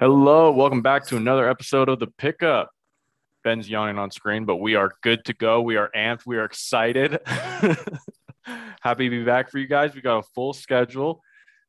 Hello, welcome back to another episode of the Pickup. Ben's yawning on screen, but we are good to go. We are amped. We are excited. Happy to be back for you guys. We got a full schedule.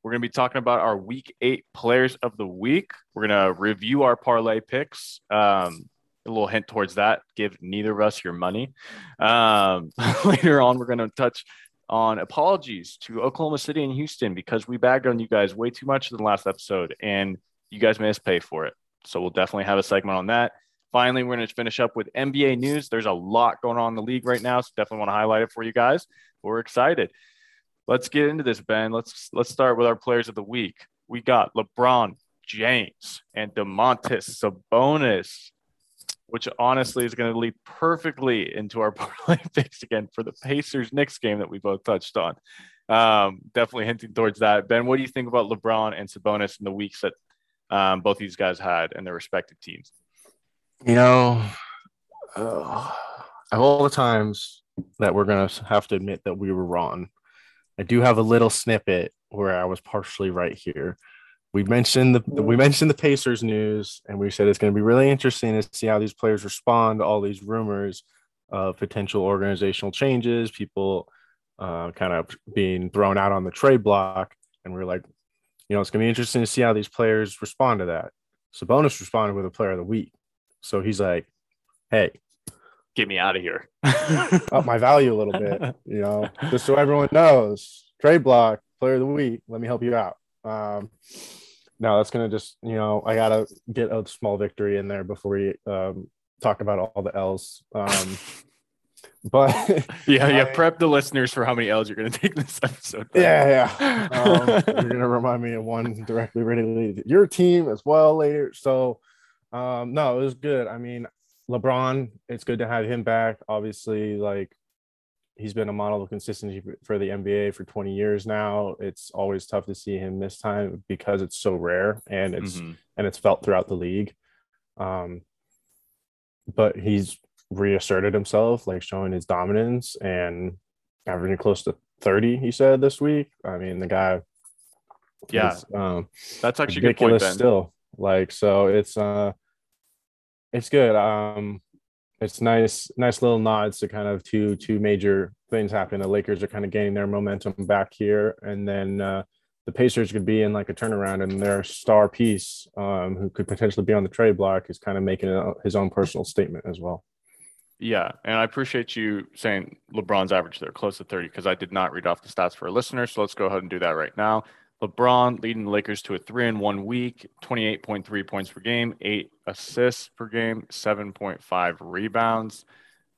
We're going to be talking about our week eight players of the week. We're going to review our parlay picks. Um, a little hint towards that give neither of us your money. Um, later on, we're going to touch on apologies to Oklahoma City and Houston because we bagged on you guys way too much in the last episode and you guys made us pay for it. So we'll definitely have a segment on that. Finally, we're going to finish up with NBA news. There's a lot going on in the league right now, so definitely want to highlight it for you guys. We're excited. Let's get into this, Ben. Let's let's start with our players of the week. We got LeBron James and Domantas Sabonis, which honestly is going to lead perfectly into our parlay picks again for the Pacers Knicks game that we both touched on. Um, definitely hinting towards that. Ben, what do you think about LeBron and Sabonis in the weeks that um, both these guys had in their respective teams? You know, uh, of all the times that we're going to have to admit that we were wrong, I do have a little snippet where I was partially right here. We mentioned the we mentioned the Pacers news, and we said it's going to be really interesting to see how these players respond to all these rumors of potential organizational changes, people uh, kind of being thrown out on the trade block. And we are like, you know, it's going to be interesting to see how these players respond to that. Sabonis responded with a player of the week. So he's like, hey, get me out of here. up my value a little bit, you know, just so everyone knows. Trade block, player of the week. Let me help you out. Um, no, that's gonna just, you know, I gotta get a small victory in there before we um, talk about all the L's. Um, but yeah, yeah, I, prep the listeners for how many L's you're gonna take this episode. Yeah, yeah. Um, you're gonna remind me of one directly related to your team as well later. So um, no, it was good. I mean, LeBron, it's good to have him back. Obviously, like he's been a model of consistency for the NBA for 20 years now. It's always tough to see him miss time because it's so rare and it's mm-hmm. and it's felt throughout the league. Um, but he's reasserted himself, like showing his dominance and averaging close to 30. He said this week. I mean, the guy. Yeah, is, um, that's actually ridiculous. Point, still, like so, it's uh, it's good. Um, it's nice, nice little nods to kind of two two major things happening. The Lakers are kind of gaining their momentum back here, and then uh, the Pacers could be in like a turnaround, and their star piece, um, who could potentially be on the trade block, is kind of making a, his own personal statement as well. Yeah, and I appreciate you saying LeBron's average there close to 30 because I did not read off the stats for a listener. So let's go ahead and do that right now. LeBron leading the Lakers to a three in one week, 28.3 points per game, eight assists per game, 7.5 rebounds.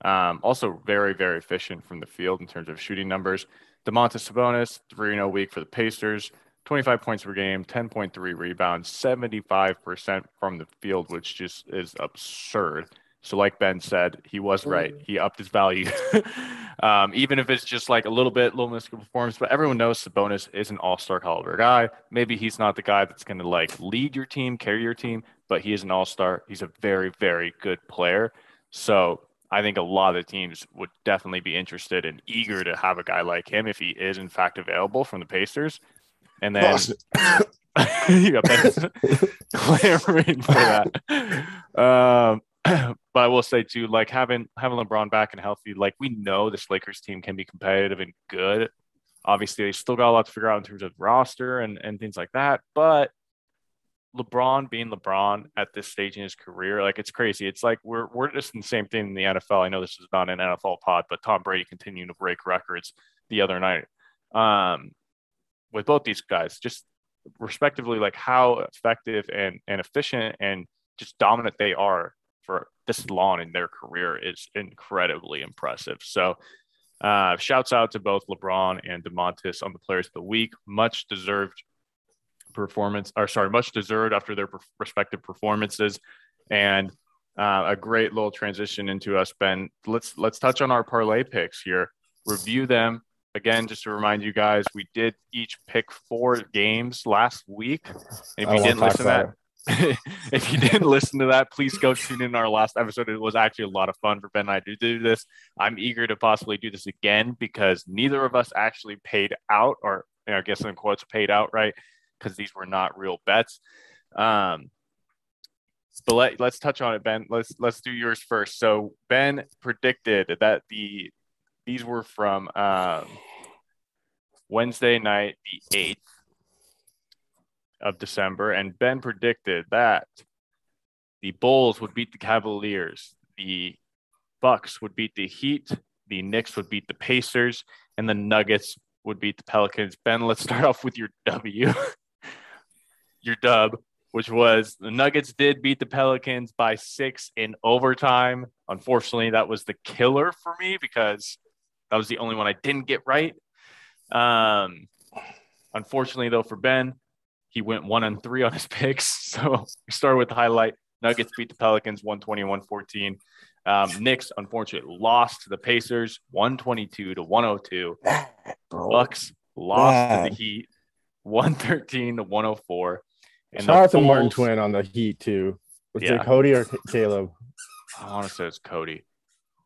Um, also, very, very efficient from the field in terms of shooting numbers. Domantas Sabonis, 3 0 week for the Pacers, 25 points per game, 10.3 rebounds, 75% from the field, which just is absurd. So, like Ben said, he was right. He upped his value, um, even if it's just like a little bit, little mystical performance. But everyone knows Sabonis is an all star caliber guy. Maybe he's not the guy that's going to like lead your team, carry your team, but he is an all star. He's a very, very good player. So, I think a lot of the teams would definitely be interested and eager to have a guy like him if he is in fact available from the Pacers. And then you got clamoring for that. Um, but I will say too, like having having LeBron back and healthy, like we know this Lakers team can be competitive and good. Obviously, they still got a lot to figure out in terms of roster and, and things like that. But LeBron being LeBron at this stage in his career, like it's crazy. It's like we're we're just in the same thing in the NFL. I know this is not an NFL pod, but Tom Brady continuing to break records the other night. Um, with both these guys, just respectively, like how effective and and efficient and just dominant they are for this long in their career is incredibly impressive. So, uh, shouts out to both LeBron and Domantas on the Players of the Week. Much deserved performance, or sorry, much deserved after their respective performances, and uh, a great little transition into us, Ben. Let's let's touch on our parlay picks here. Review them again, just to remind you guys, we did each pick four games last week. And if you didn't listen to that, if you didn't listen to that, please go tune in our last episode. It was actually a lot of fun for Ben and I to do this. I'm eager to possibly do this again because neither of us actually paid out, or you know, I guess in quotes paid out, right? Because these were not real bets. Um, but let, let's touch on it, Ben. Let's let's do yours first. So Ben predicted that the these were from um, Wednesday night, the eighth of December, and Ben predicted that the Bulls would beat the Cavaliers, the Bucks would beat the Heat, the Knicks would beat the Pacers, and the Nuggets would beat the Pelicans. Ben, let's start off with your W, your dub which was the Nuggets did beat the Pelicans by six in overtime. Unfortunately, that was the killer for me because that was the only one I didn't get right. Um, unfortunately, though, for Ben, he went one and three on his picks. So we start with the highlight. Nuggets beat the Pelicans 121 14. Um, Knicks, unfortunately, lost to the Pacers 122 to 102. Bucks lost to the Heat 113 to 104. And Shout out to Martin Twin on the Heat too. Was yeah. it Cody or Caleb? I want to say it's Cody.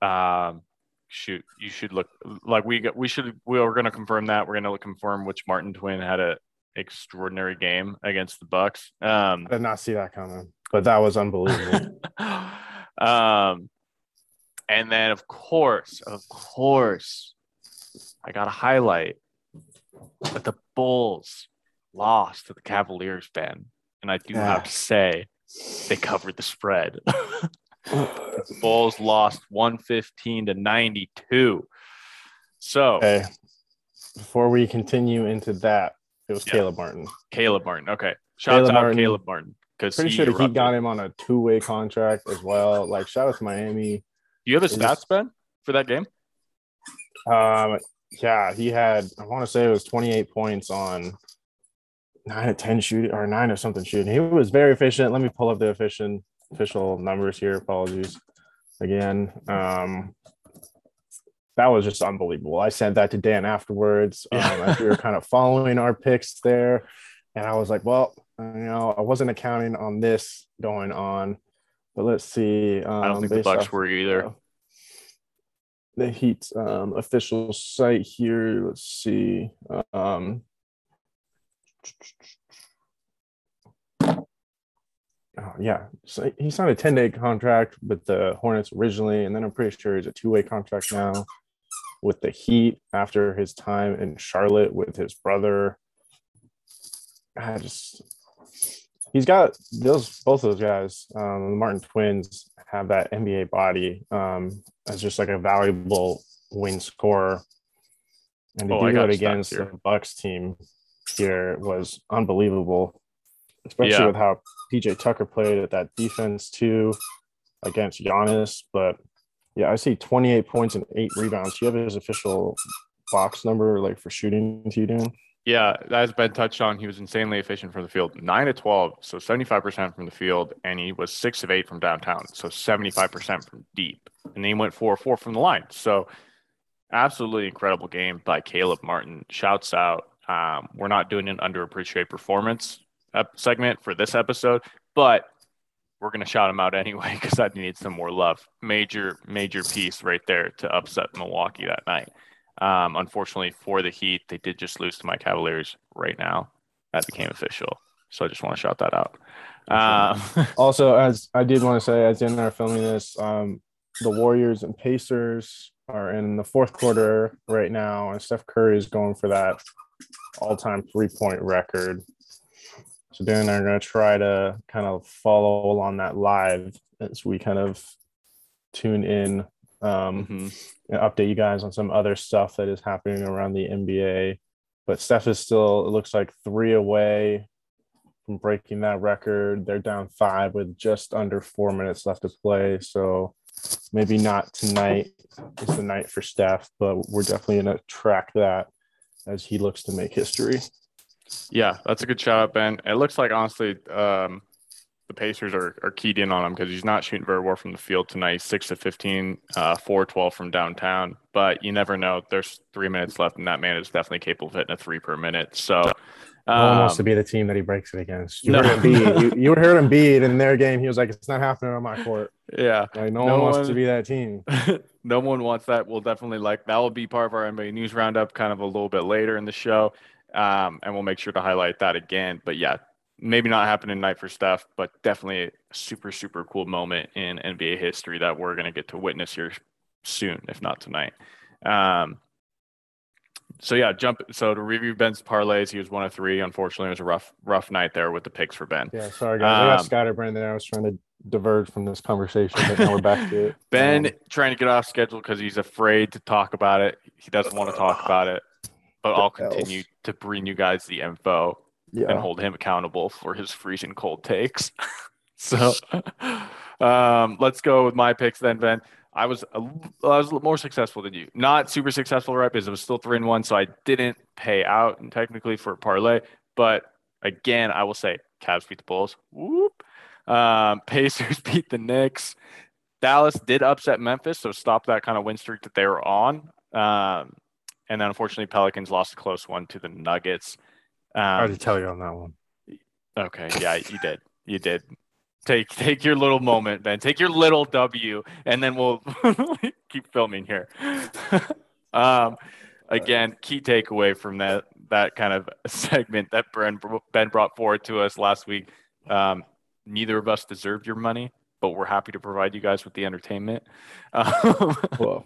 Um, shoot, you should look like we got. We should. We are going to confirm that. We're going to confirm which Martin Twin had a extraordinary game against the Bucks. Um, I did not see that coming, but that was unbelievable. um, and then of course, of course, I got to highlight that the Bulls lost to the Cavaliers, Ben and I do yeah. have to say they covered the spread. the Bulls lost 115 to 92. So, okay. before we continue into that, it was yeah. Caleb Martin. Caleb Martin. Okay. Shout out to Martin. Caleb Martin. Because pretty sure he got him on a two way contract as well. Like, shout out to Miami. Do you have the stats, Ben, for that game? Um, yeah, he had, I want to say it was 28 points on nine or 10 shooting or nine or something shooting. He was very efficient. Let me pull up the efficient official numbers here. Apologies again. Um, that was just unbelievable. I sent that to Dan afterwards um, as we were kind of following our picks there. And I was like, well, you know, I wasn't accounting on this going on. But let's see. Um, I don't think the Bucks off, were either. Uh, the Heat um, official site here. Let's see. Um, Oh, yeah, so he signed a 10 day contract with the Hornets originally, and then I'm pretty sure he's a two way contract now with the Heat after his time in Charlotte with his brother. I just, he's got those, both of those guys, um, the Martin twins have that NBA body um, as just like a valuable wing scorer. And to oh, do it against the Bucks team, here was unbelievable, especially yeah. with how PJ Tucker played at that defense too against Giannis. But yeah, I see 28 points and eight rebounds. Do you have his official box number like for shooting to doing? Yeah, as Ben touched on, he was insanely efficient from the field. Nine to 12, so 75% from the field, and he was six of eight from downtown, so 75% from deep. And then he went four four from the line. So absolutely incredible game by Caleb Martin. Shouts out um, we're not doing an underappreciated performance segment for this episode, but we're going to shout him out anyway because that needs some more love. Major, major piece right there to upset Milwaukee that night. Um, unfortunately for the Heat, they did just lose to my Cavaliers right now. That became official. So I just want to shout that out. Um, also, as I did want to say, as in our filming this, um, the Warriors and Pacers are in the fourth quarter right now, and Steph Curry is going for that all-time three-point record. So Dan and I are going to try to kind of follow along that live as we kind of tune in um, mm-hmm. and update you guys on some other stuff that is happening around the NBA. But Steph is still, it looks like three away from breaking that record. They're down five with just under four minutes left to play. So maybe not tonight is the night for Steph, but we're definitely going to track that as he looks to make history. Yeah, that's a good shout out, Ben. It looks like honestly, um, the Pacers are, are keyed in on him because he's not shooting very well from the field tonight. Six to 15, uh, 4 12 from downtown. But you never know. There's three minutes left, and that man is definitely capable of hitting a three per minute. So, um, no one wants to be the team that he breaks it against. You no. heard Embiid. you, you heard Embiid in their game. He was like, "It's not happening on my court." Yeah, like no, no one wants one, to be that team. no one wants that. We'll definitely like that. Will be part of our NBA news roundup, kind of a little bit later in the show, um, and we'll make sure to highlight that again. But yeah, maybe not happening tonight for Steph, but definitely a super, super cool moment in NBA history that we're going to get to witness here soon, if not tonight. Um, so yeah, jump. So to review Ben's parlays, he was one of three. Unfortunately, it was a rough, rough night there with the picks for Ben. Yeah, sorry guys. I got Um, scatterbrained there. I was trying to diverge from this conversation, but now we're back to it. Ben Um, trying to get off schedule because he's afraid to talk about it. He doesn't want to talk about it, but I'll else? continue to bring you guys the info and hold him accountable for his freezing cold takes. so um, let's go with my picks then, Ben. I was a, I was more successful than you. Not super successful, right? Because it was still three and one, so I didn't pay out and technically for a parlay. But again, I will say Cavs beat the Bulls. Whoop. Um, Pacers beat the Knicks. Dallas did upset Memphis, so stop that kind of win streak that they were on. Um, and then unfortunately, Pelicans lost a close one to the Nuggets. Um, I already tell you on that one. Okay, yeah, you did. You did. Take take your little moment, Ben. Take your little W, and then we'll keep filming here. um, again, key takeaway from that that kind of segment that Ben Ben brought forward to us last week. Um, neither of us deserved your money, but we're happy to provide you guys with the entertainment. Um, Well,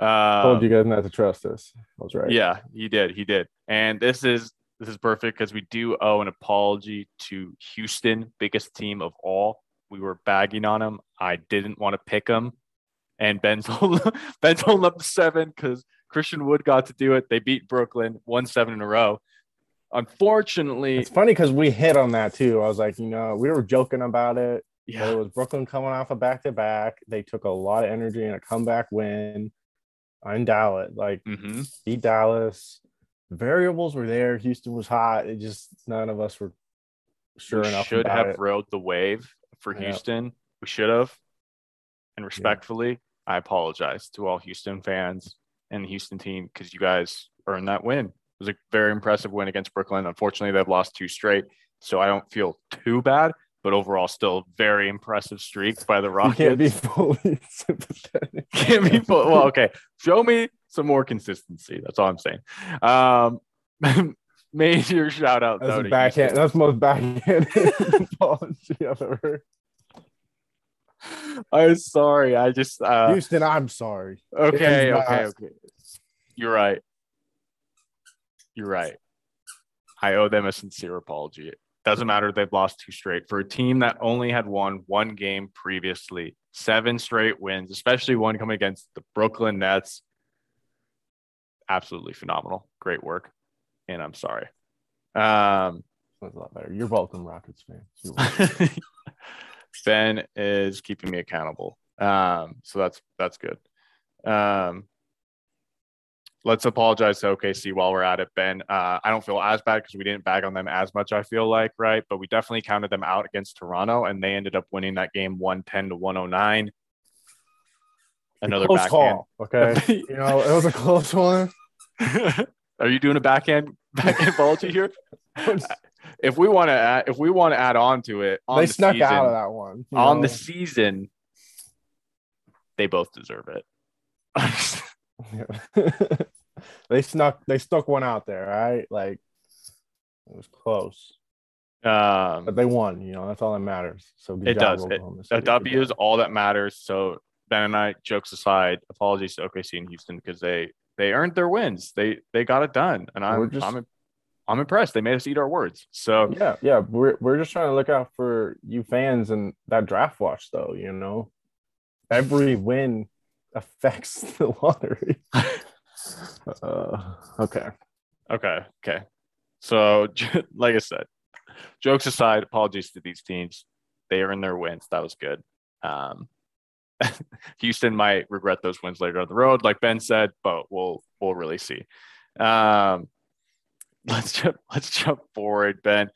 um, told you guys not to trust us. I was right. yeah, he did. He did. And this is this is perfect because we do owe an apology to Houston, biggest team of all. We were bagging on them. I didn't want to pick them, and Ben's holding, Ben's holding up the seven because Christian Wood got to do it. They beat Brooklyn, one seven in a row. Unfortunately, It's funny because we hit on that too. I was like, you know, we were joking about it. Yeah, it was Brooklyn coming off a back to back. They took a lot of energy in a comeback win in Dallas. Like hmm beat Dallas. Variables were there. Houston was hot. It just none of us were sure enough. we enough. should have it. rode the wave for Yeah. Houston. We should have. And respectfully, I apologize to all Houston fans and the Houston team because you guys earned that win. It was a very impressive win against Brooklyn. Unfortunately, they've lost two straight, so I don't feel too bad. But overall, still very impressive streak by the You can't be Rockets. fully sympathetic. Can't be full- well, okay. Show me some more consistency. That's all I'm saying. Um, major shout out That's though a backhand. That's the most backhanded apology I've ever heard. I'm sorry. I just uh, Houston, I'm sorry. okay, okay, not. okay. You're right. You're right. I owe them a sincere apology. Doesn't matter they've lost two straight for a team that only had won one game previously. Seven straight wins, especially one coming against the Brooklyn Nets. Absolutely phenomenal. Great work. And I'm sorry. Um, That's a lot better. You're welcome, Rockets fans. Ben is keeping me accountable. Um, so that's that's good. Um, let's apologize to OKC while we're at it, Ben. Uh, I don't feel as bad because we didn't bag on them as much. I feel like right, but we definitely counted them out against Toronto, and they ended up winning that game one ten to one hundred nine. Another close backhand. call. Okay. you know, it was a close one. Are you doing a backhand backhand apology here? If we want to add, if we want to add on to it, on they the snuck season, out of that one. on know? the season, they both deserve it. they snuck they stuck one out there, right? Like it was close. um, But they won, you know, that's all that matters. So good It does. Oklahoma a. W is all that matters. So Ben and I, jokes aside, apologies to OKC and Houston because they they earned their wins. They they got it done, and I'm just- I'm I'm impressed. They made us eat our words. So Yeah, yeah. We're we're just trying to look out for you fans and that draft watch though, you know. Every win affects the lottery. uh, okay. okay, okay. So like I said, jokes aside, apologies to these teams. They earned their wins. That was good. Um, Houston might regret those wins later on the road, like Ben said, but we'll we'll really see. Um, let's jump let's jump forward, Ben,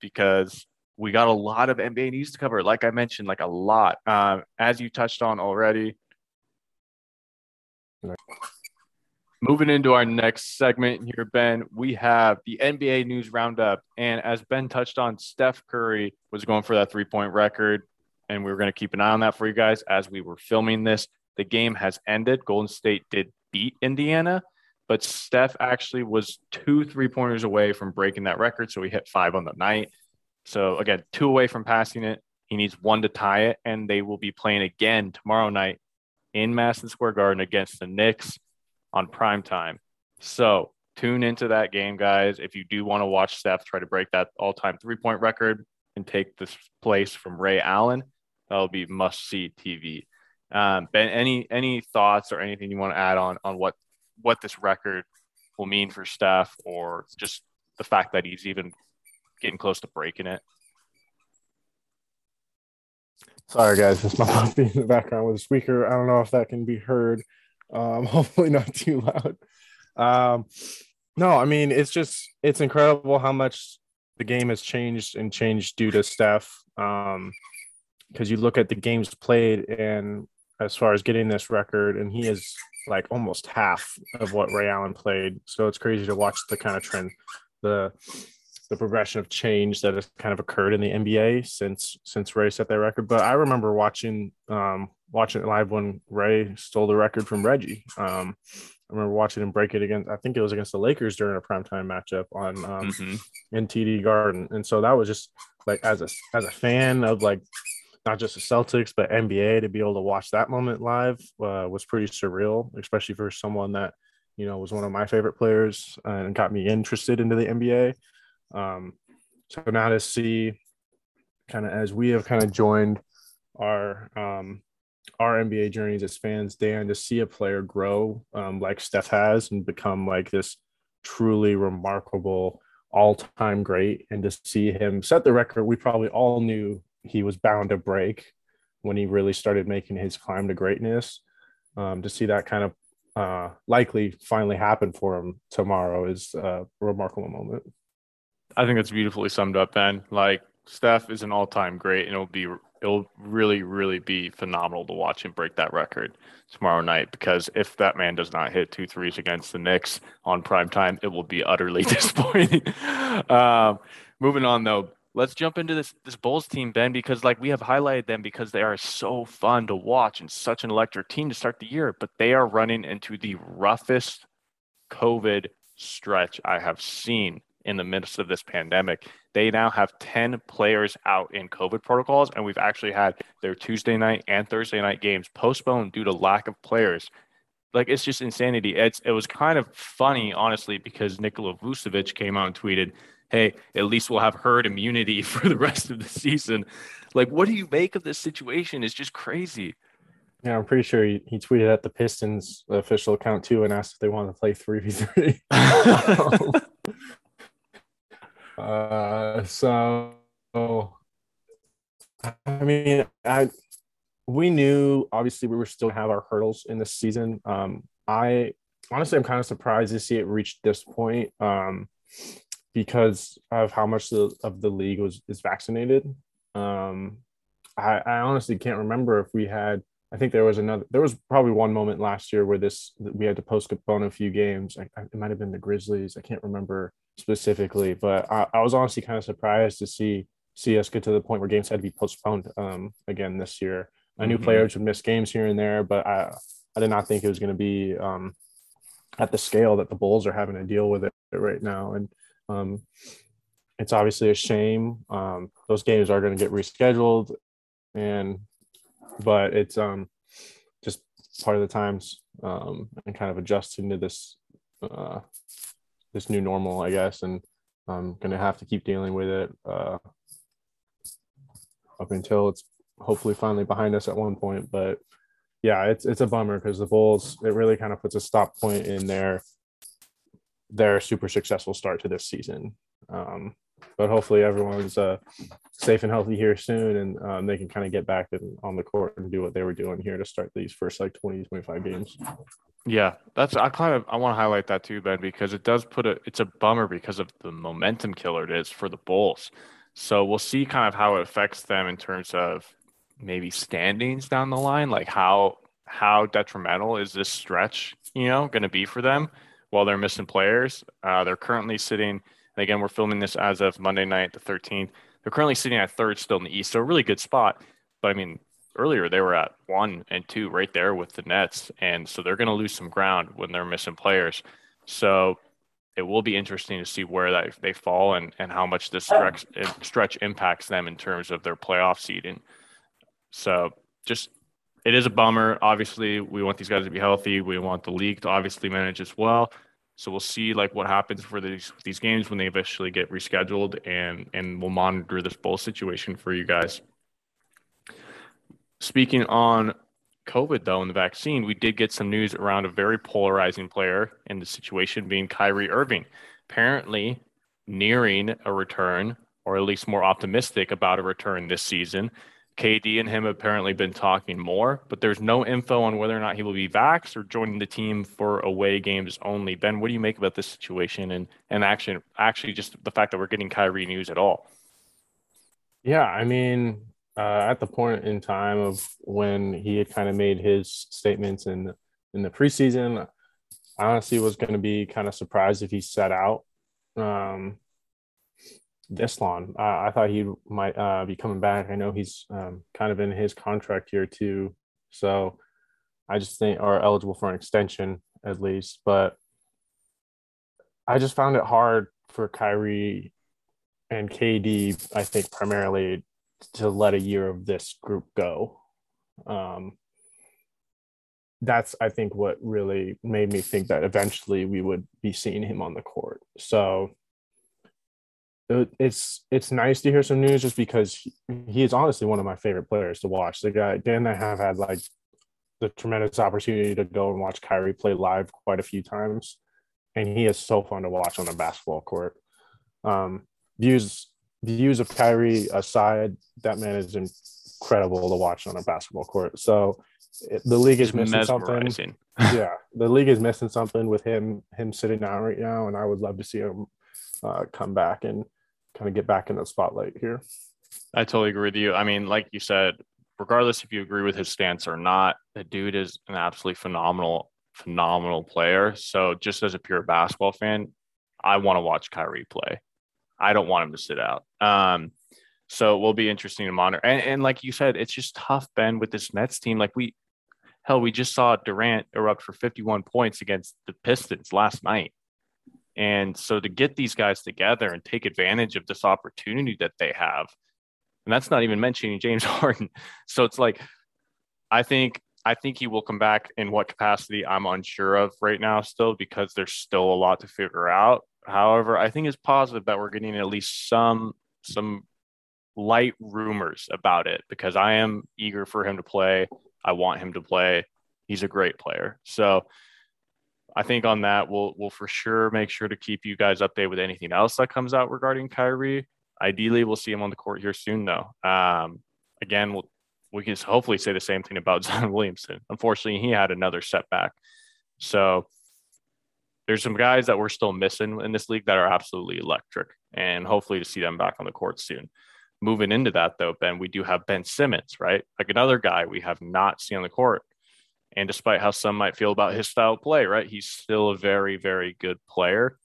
because we got a lot of NBA news to cover. Like I mentioned, like a lot. Um, as you touched on already. Moving into our next segment here, Ben, we have the NBA news roundup. And as Ben touched on, Steph Curry was going for that three point record. And we were going to keep an eye on that for you guys as we were filming this. The game has ended. Golden State did beat Indiana, but Steph actually was two three pointers away from breaking that record. So he hit five on the night. So again, two away from passing it. He needs one to tie it, and they will be playing again tomorrow night in Madison Square Garden against the Knicks on prime time. So tune into that game, guys. If you do want to watch Steph try to break that all-time three-point record and take this place from Ray Allen, that'll be must-see TV. Um, ben, any any thoughts or anything you want to add on on what what this record will mean for Steph, or just the fact that he's even getting close to breaking it? Sorry, guys, it's my puppy in the background with a speaker. I don't know if that can be heard. Um, hopefully, not too loud. Um, no, I mean it's just it's incredible how much the game has changed and changed due to Steph. Um, because you look at the games played and as far as getting this record, and he is like almost half of what Ray Allen played. So it's crazy to watch the kind of trend, the the progression of change that has kind of occurred in the NBA since since Ray set that record. But I remember watching um watching it live when Ray stole the record from Reggie. Um I remember watching him break it against I think it was against the Lakers during a primetime matchup on um mm-hmm. in TD Garden. And so that was just like as a as a fan of like not just the Celtics, but NBA to be able to watch that moment live uh, was pretty surreal, especially for someone that, you know, was one of my favorite players and got me interested into the NBA. Um, so now to see kind of as we have kind of joined our um, our NBA journeys as fans, Dan, to see a player grow um, like Steph has and become like this truly remarkable all-time great and to see him set the record we probably all knew he was bound to break when he really started making his climb to greatness. Um, to see that kind of uh, likely finally happen for him tomorrow is a remarkable moment. I think that's beautifully summed up, Ben. Like Steph is an all-time great, and it'll be it'll really, really be phenomenal to watch him break that record tomorrow night. Because if that man does not hit two threes against the Knicks on prime time, it will be utterly disappointing. um, moving on though, let's jump into this this Bulls team, Ben, because like we have highlighted them because they are so fun to watch and such an electric team to start the year, but they are running into the roughest COVID stretch I have seen in the midst of this pandemic. They now have 10 players out in COVID protocols, and we've actually had their Tuesday night and Thursday night games postponed due to lack of players. Like it's just insanity. It's it was kind of funny, honestly, because Nikola Vucevic came out and tweeted hey, at least we'll have herd immunity for the rest of the season. Like, what do you make of this situation? It's just crazy. Yeah, I'm pretty sure he, he tweeted at the Pistons official account too and asked if they wanted to play 3v3. uh, so, I mean, I we knew obviously we were still have our hurdles in this season. Um, I honestly, I'm kind of surprised to see it reach this point. Um, because of how much the, of the league was is vaccinated. Um, I, I honestly can't remember if we had. I think there was another. There was probably one moment last year where this we had to postpone a few games. I, it might have been the Grizzlies. I can't remember specifically, but I, I was honestly kind of surprised to see see us get to the point where games had to be postponed um, again this year. I knew mm-hmm. players would miss games here and there, but I I did not think it was going to be um, at the scale that the Bulls are having to deal with it right now. And um, it's obviously a shame. Um, those games are going to get rescheduled, and but it's um, just part of the times um, and kind of adjusting to this uh, this new normal, I guess, and I'm to have to keep dealing with it uh, up until it's hopefully finally behind us at one point. But yeah, it's it's a bummer because the Bulls it really kind of puts a stop point in their their super successful start to this season. Um, but hopefully everyone's uh, safe and healthy here soon and um, they can kind of get back on the court and do what they were doing here to start these first like 20 25 games yeah that's i kind of i want to highlight that too ben because it does put a it's a bummer because of the momentum killer it is for the bulls so we'll see kind of how it affects them in terms of maybe standings down the line like how how detrimental is this stretch you know going to be for them while they're missing players. Uh, they're currently sitting, and again, we're filming this as of Monday night, the 13th. They're currently sitting at third still in the East, so a really good spot. But I mean, earlier they were at one and two right there with the Nets, and so they're going to lose some ground when they're missing players. So it will be interesting to see where that they fall and, and how much this oh. stretch stretch impacts them in terms of their playoff seeding. So just it is a bummer. Obviously, we want these guys to be healthy. We want the league to obviously manage as well. So we'll see like what happens for these these games when they eventually get rescheduled, and and we'll monitor this Bulls situation for you guys. Speaking on COVID though and the vaccine, we did get some news around a very polarizing player in the situation being Kyrie Irving, apparently nearing a return or at least more optimistic about a return this season. KD and him have apparently been talking more, but there's no info on whether or not he will be vaxxed or joining the team for away games only. Ben, what do you make about this situation and and action actually just the fact that we're getting Kyrie news at all? Yeah, I mean, uh, at the point in time of when he had kind of made his statements in in the preseason, I honestly was going to be kind of surprised if he set out. Um, this long. Uh, I thought he might uh, be coming back. I know he's um, kind of in his contract here too, so I just think are eligible for an extension at least. But I just found it hard for Kyrie and KD. I think primarily to let a year of this group go. Um, that's I think what really made me think that eventually we would be seeing him on the court. So it's it's nice to hear some news just because he, he is honestly one of my favorite players to watch. The guy Dan and I have had like the tremendous opportunity to go and watch Kyrie play live quite a few times, and he is so fun to watch on the basketball court. Um, views views of Kyrie aside, that man is incredible to watch on a basketball court. So it, the league is missing something. yeah, the league is missing something with him him sitting down right now, and I would love to see him uh, come back and kind of get back in the spotlight here. I totally agree with you. I mean, like you said, regardless if you agree with his stance or not, the dude is an absolutely phenomenal, phenomenal player. So just as a pure basketball fan, I want to watch Kyrie play. I don't want him to sit out. Um, so it will be interesting to monitor. And, and like you said, it's just tough, Ben, with this Nets team. Like we, hell, we just saw Durant erupt for 51 points against the Pistons last night. And so to get these guys together and take advantage of this opportunity that they have, and that's not even mentioning James Harden. So it's like, I think I think he will come back in what capacity I'm unsure of right now still because there's still a lot to figure out. However, I think it's positive that we're getting at least some some light rumors about it because I am eager for him to play. I want him to play. He's a great player. So I think on that we'll we'll for sure make sure to keep you guys updated with anything else that comes out regarding Kyrie. Ideally, we'll see him on the court here soon, though. Um, again, we'll we can hopefully say the same thing about Zion Williamson. Unfortunately, he had another setback. So there's some guys that we're still missing in this league that are absolutely electric, and hopefully to see them back on the court soon. Moving into that though, Ben, we do have Ben Simmons, right? Like another guy we have not seen on the court and despite how some might feel about his style of play, right, he's still a very, very good player.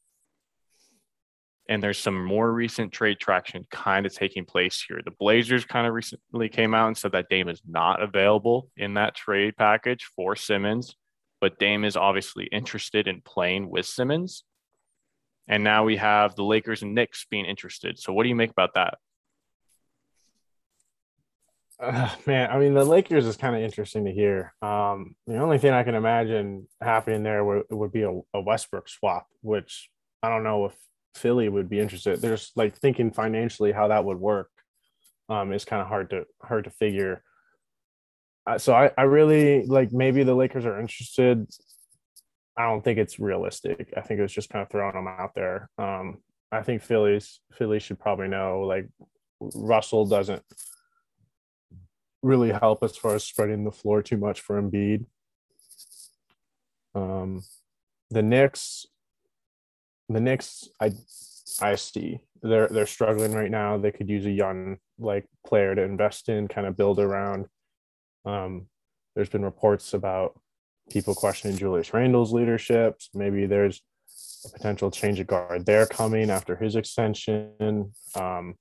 And there's some more recent trade traction kind of taking place here. The Blazers kind of recently came out and said that Dame is not available in that trade package for Simmons, but Dame is obviously interested in playing with Simmons. And now we have the Lakers and Knicks being interested. So, what do you make about that? Uh, man, I mean, the Lakers is kind of interesting to hear. Um, the only thing I can imagine happening there would, would be a, a, Westbrook swap, which I don't know if Philly would be interested. There's like thinking financially how that would work. Um, is kind of hard to hard to figure. So I, I really like maybe the Lakers are interested. I don't think it's realistic. I think it was just kind of throwing them out there. Um, I think Philly's Philly should probably know like Russell doesn't really help as far as spreading the floor too much for Embiid. Um, the Knicks, the Knicks, I, I see they're they're struggling right now. They could use a young like player to invest in, kind of build around. Um, there's been reports about people questioning Julius Randle's leadership. Maybe there's a potential change of guard there coming after his extension. Um,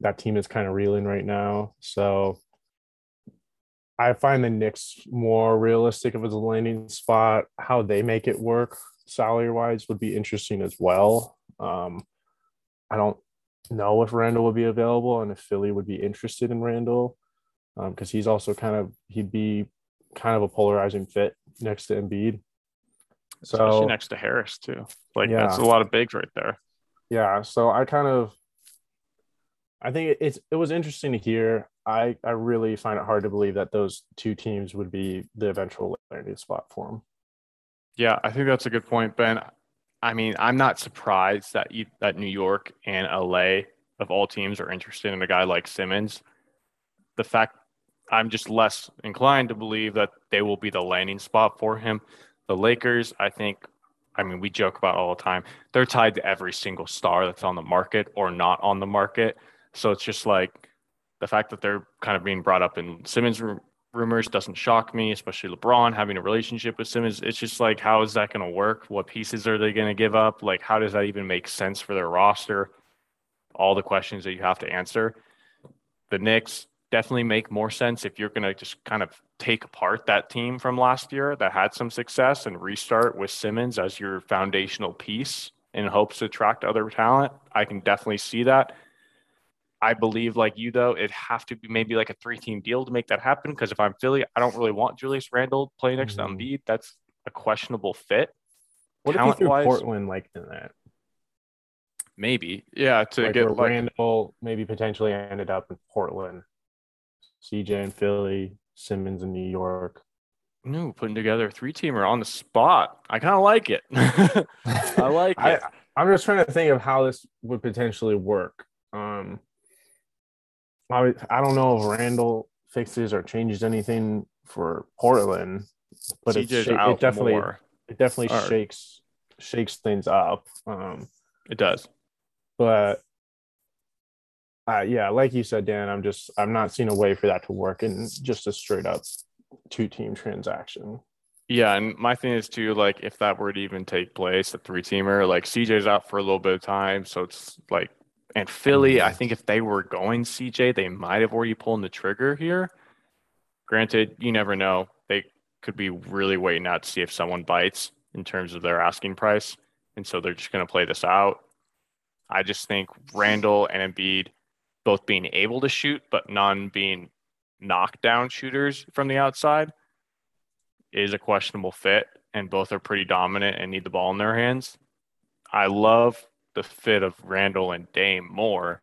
that team is kind of reeling right now. So I find the Knicks more realistic of a landing spot. How they make it work, salary wise would be interesting as well. Um, I don't know if Randle would be available and if Philly would be interested in Randle because um, he's also kind of he'd be kind of a polarizing fit next to Embiid. So Especially next to Harris too. Like yeah. that's a lot of bigs right there. Yeah. So I kind of I think it's it was interesting to hear. I I really find it hard to believe that those two teams would be the eventual landing spot for him. Yeah, I think that's a good point, Ben. I mean, I'm not surprised that you, that New York and LA of all teams are interested in a guy like Simmons. The fact I'm just less inclined to believe that they will be the landing spot for him. The Lakers, I think, I mean, we joke about all the time. They're tied to every single star that's on the market or not on the market. So it's just like the fact that they're kind of being brought up in Simmons rumors doesn't shock me, especially LeBron having a relationship with Simmons. It's just like, how is that going to work? What pieces are they going to give up? Like, how does that even make sense for their roster? All the questions that you have to answer. The Knicks definitely make more sense if you're going to just kind of take apart that team from last year that had some success and restart with Simmons as your foundational piece in hopes to attract other talent. I can definitely see that. I believe, like you though, it have to be maybe like a three-team deal to make that happen. Because if I'm Philly, I don't really want Julius Randle playing next mm-hmm. to Embiid. That's a questionable fit. What Talent if you threw Portland like in that? Maybe, yeah. To like get like, Randle, maybe potentially ended up in Portland. CJ in Philly, Simmons in New York. No, putting together a three-teamer on the spot. I kind of like it. I like it. I, I'm just trying to think of how this would potentially work. Um, I I don't know if Randle fixes or changes anything for Portland, but it, it definitely more. it definitely or, shakes shakes things up. Um, it does, but uh, yeah, like you said, Dan, I'm just I'm not seeing a way for that to work in just a straight up two team transaction. Yeah, and my thing is too, like if that were to even take place, a three teamer, like CJ's out for a little bit of time, so it's like and Philly, I mm-hmm. think if they were going CJ, they might have already pulled the trigger here. Granted, you never know. They could be really waiting out to see if someone bites in terms of their asking price. And so they're just going to play this out. I just think Randle and Embiid both being able to shoot, but none being knockdown shooters from the outside is a questionable fit. And both are pretty dominant and need the ball in their hands. I love the fit of Randle and Dame more.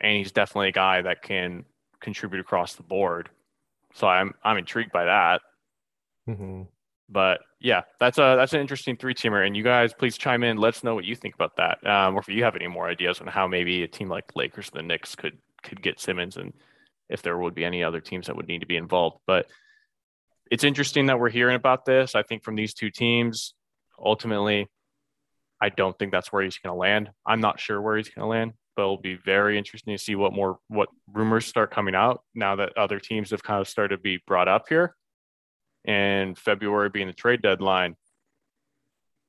And he's definitely a guy that can contribute across the board. So I'm I'm intrigued by that. Mm-hmm. But yeah, that's a that's an interesting three teamer. And you guys, please chime in. Let us know what you think about that, um, or if you have any more ideas on how maybe a team like Lakers or the Knicks could could get Simmons, and if there would be any other teams that would need to be involved. But it's interesting that we're hearing about this. I think from these two teams, ultimately, I don't think that's where he's going to land. I'm not sure where he's going to land, but it'll be very interesting to see what more what rumors start coming out now that other teams have kind of started to be brought up here. And February being the trade deadline,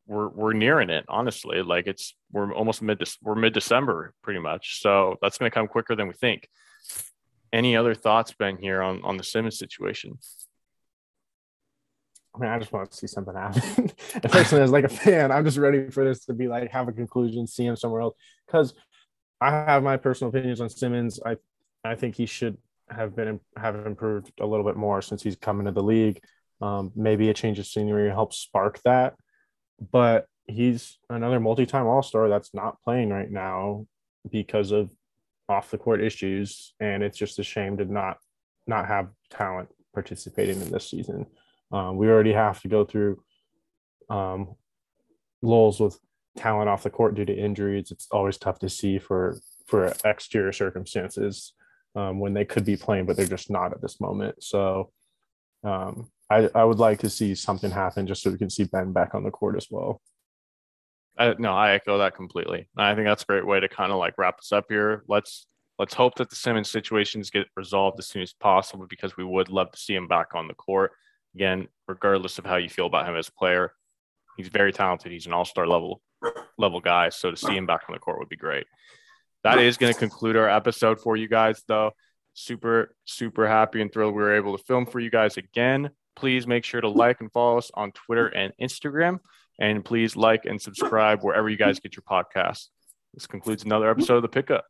we're we're nearing it. Honestly, like it's we're almost mid we're mid December pretty much. So that's going to come quicker than we think. Any other thoughts, Ben, here on on the Simmons situation? I mean, I just want to see something happen. personally, as like a fan, I'm just ready for this to be like have a conclusion, see him somewhere else. Because I have my personal opinions on Simmons. I I think he should have been have improved a little bit more since he's come into the league. Um, maybe a change of scenery helps spark that, but he's another multi-time All-Star that's not playing right now because of off the court issues, and it's just a shame to not not have talent participating in this season. Um, we already have to go through um, lulls with talent off the court due to injuries. It's always tough to see for for exterior circumstances um, when they could be playing, but they're just not at this moment. So um, I, I would like to see something happen just so we can see Ben back on the court as well. I, no, I echo that completely. I think that's a great way to kind of like wrap us up here. Let's let's hope that the Simmons situations get resolved as soon as possible because we would love to see him back on the court. Again, regardless of how you feel about him as a player, he's very talented. He's an all-star level level guy. So to see him back on the court would be great. That is going to conclude our episode for you guys, though. Super, super happy and thrilled we were able to film for you guys again. Please make sure to like and follow us on Twitter and Instagram. And please like and subscribe wherever you guys get your podcasts. This concludes another episode of the Pickup.